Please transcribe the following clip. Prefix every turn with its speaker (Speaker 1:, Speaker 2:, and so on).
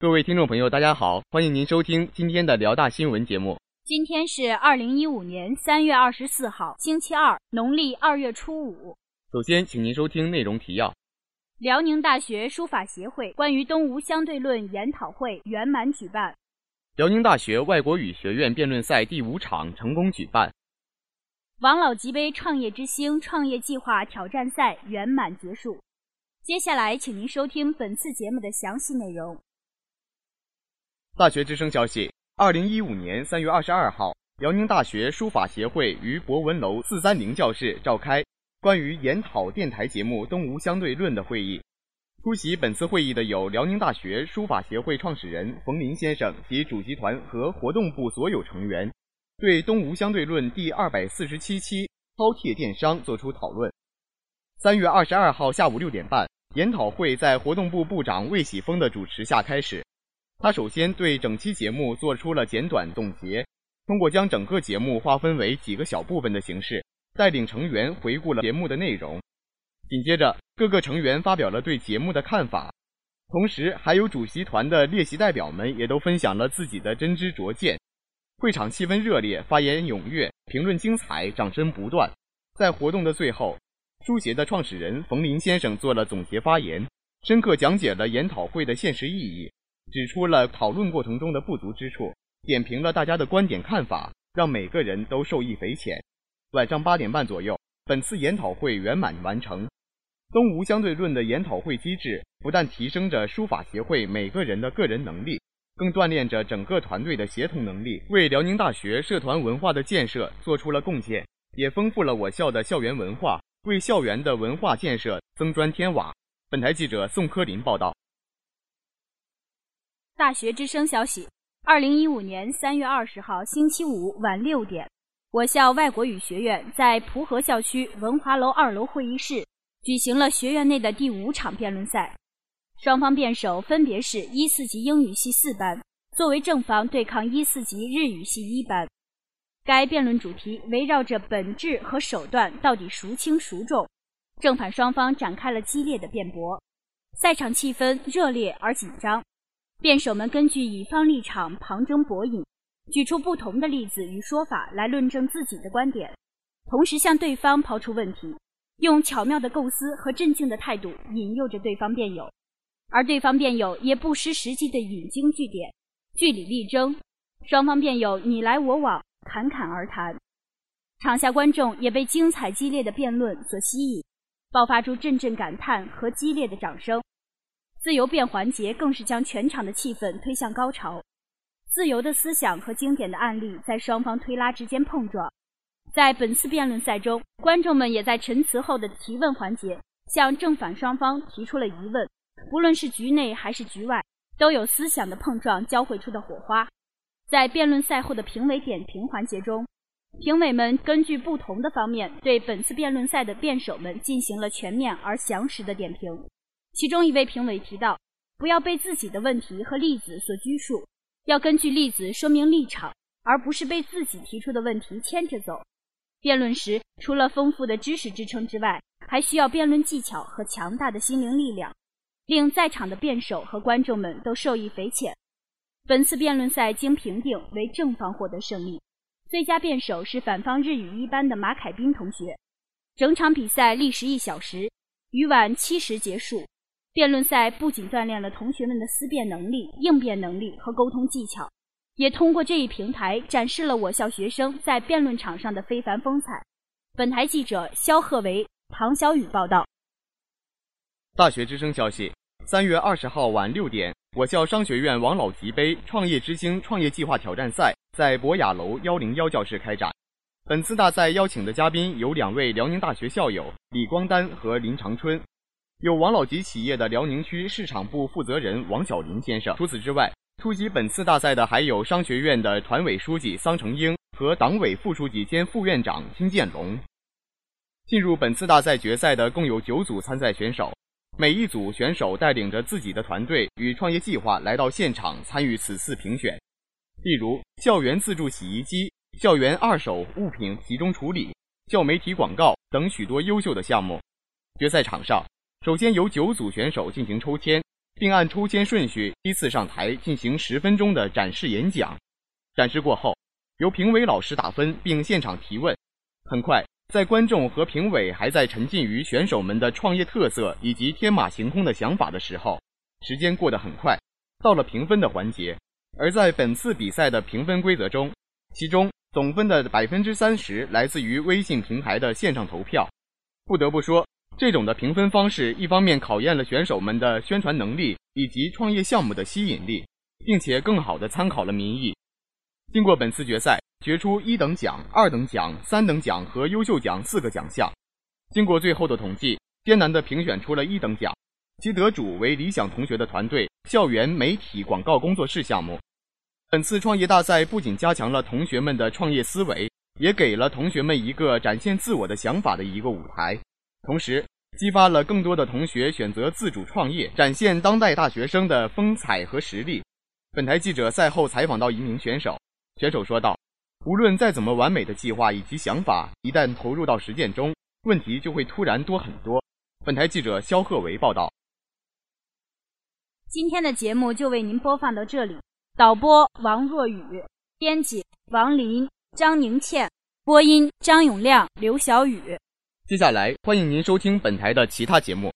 Speaker 1: 各位听众朋友，大家好，欢迎您收听今天的辽大新闻节目。
Speaker 2: 今天是二零一五年三月二十四号，星期二，农历二月初五。
Speaker 1: 首先，请您收听内容提要：
Speaker 2: 辽宁大学书法协会关于东吴相对论研讨会圆满举办；
Speaker 1: 辽宁大学外国语学院辩论赛第五场成功举办；
Speaker 2: 王老吉杯创业之星创业计划挑战赛圆满结束。接下来，请您收听本次节目的详细内容。
Speaker 1: 大学之声消息：二零一五年三月二十二号，辽宁大学书法协会于博文楼四三零教室召开关于研讨电台节目《东吴相对论》的会议。出席本次会议的有辽宁大学书法协会创始人冯林先生及主席团和活动部所有成员，对《东吴相对论》第二百四十七期饕餮电商作出讨论。三月二十二号下午六点半，研讨会在活动部部长魏喜峰的主持下开始。他首先对整期节目做出了简短总结，通过将整个节目划分为几个小部分的形式，带领成员回顾了节目的内容。紧接着，各个成员发表了对节目的看法，同时还有主席团的列席代表们也都分享了自己的真知灼见。会场气氛热烈，发言踊跃，评论精彩，掌声不断。在活动的最后，书协的创始人冯林先生做了总结发言，深刻讲解了研讨会的现实意义。指出了讨论过程中的不足之处，点评了大家的观点看法，让每个人都受益匪浅。晚上八点半左右，本次研讨会圆满完成。东吴相对论的研讨会机制不但提升着书法协会每个人的个人能力，更锻炼着整个团队的协同能力，为辽宁大学社团文化的建设做出了贡献，也丰富了我校的校园文化，为校园的文化建设增砖添瓦。本台记者宋科林报道。
Speaker 2: 大学之声消息：二零一五年三月二十号星期五晚六点，我校外国语学院在蒲河校区文华楼二楼会议室举行了学院内的第五场辩论赛。双方辩手分别是一四级英语系四班，作为正方对抗一四级日语系一班。该辩论主题围绕着本质和手段到底孰轻孰重，正反双方展开了激烈的辩驳，赛场气氛热烈而紧张。辩手们根据乙方立场旁征博引，举出不同的例子与说法来论证自己的观点，同时向对方抛出问题，用巧妙的构思和镇静的态度引诱着对方辩友，而对方辩友也不失时机的引经据典，据理力争。双方辩友你来我往，侃侃而谈，场下观众也被精彩激烈的辩论所吸引，爆发出阵阵感叹和激烈的掌声。自由辩环节更是将全场的气氛推向高潮，自由的思想和经典的案例在双方推拉之间碰撞。在本次辩论赛中，观众们也在陈词后的提问环节向正反双方提出了疑问，不论是局内还是局外，都有思想的碰撞交汇出的火花。在辩论赛后的评委点评环节中，评委们根据不同的方面对本次辩论赛的辩手们进行了全面而详实的点评。其中一位评委提到，不要被自己的问题和例子所拘束，要根据例子说明立场，而不是被自己提出的问题牵着走。辩论时，除了丰富的知识支撑之外，还需要辩论技巧和强大的心灵力量，令在场的辩手和观众们都受益匪浅。本次辩论赛经评定为正方获得胜利，最佳辩手是反方日语一班的马凯斌同学。整场比赛历时一小时，于晚七时结束。辩论赛不仅锻炼了同学们的思辨能力、应变能力和沟通技巧，也通过这一平台展示了我校学生在辩论场上的非凡风采。本台记者肖鹤维、唐小雨报道。
Speaker 1: 大学之声消息：三月二十号晚六点，我校商学院王老吉杯创业之星创业计划挑战赛在博雅楼幺零幺教室开展。本次大赛邀请的嘉宾有两位辽宁大学校友李光丹和林长春。有王老吉企业的辽宁区市场部负责人王小林先生。除此之外，出席本次大赛的还有商学院的团委书记桑成英和党委副书记兼副院长金建龙。进入本次大赛决赛的共有九组参赛选手，每一组选手带领着自己的团队与创业计划来到现场参与此次评选。例如，校园自助洗衣机、校园二手物品集中处理、校媒体广告等许多优秀的项目。决赛场上。首先由九组选手进行抽签，并按抽签顺序依次上台进行十分钟的展示演讲。展示过后，由评委老师打分并现场提问。很快，在观众和评委还在沉浸于选手们的创业特色以及天马行空的想法的时候，时间过得很快，到了评分的环节。而在本次比赛的评分规则中，其中总分的百分之三十来自于微信平台的线上投票。不得不说，这种的评分方式一方面考验了选手们的宣传能力以及创业项目的吸引力，并且更好地参考了民意。经过本次决赛，决出一等奖、二等奖、三等奖和优秀奖四个奖项。经过最后的统计，艰难地评选出了一等奖，其得主为理想同学的团队校园媒体广告工作室项目。本次创业大赛不仅加强了同学们的创业思维，也给了同学们一个展现自我的想法的一个舞台，同时激发了更多的同学选择自主创业，展现当代大学生的风采和实力。本台记者赛后采访到一名选手。选手说道：“无论再怎么完美的计划以及想法，一旦投入到实践中，问题就会突然多很多。”本台记者肖鹤维报道。
Speaker 2: 今天的节目就为您播放到这里。导播王若雨，编辑王林、张宁倩，播音张永亮、刘小雨。
Speaker 1: 接下来，欢迎您收听本台的其他节目。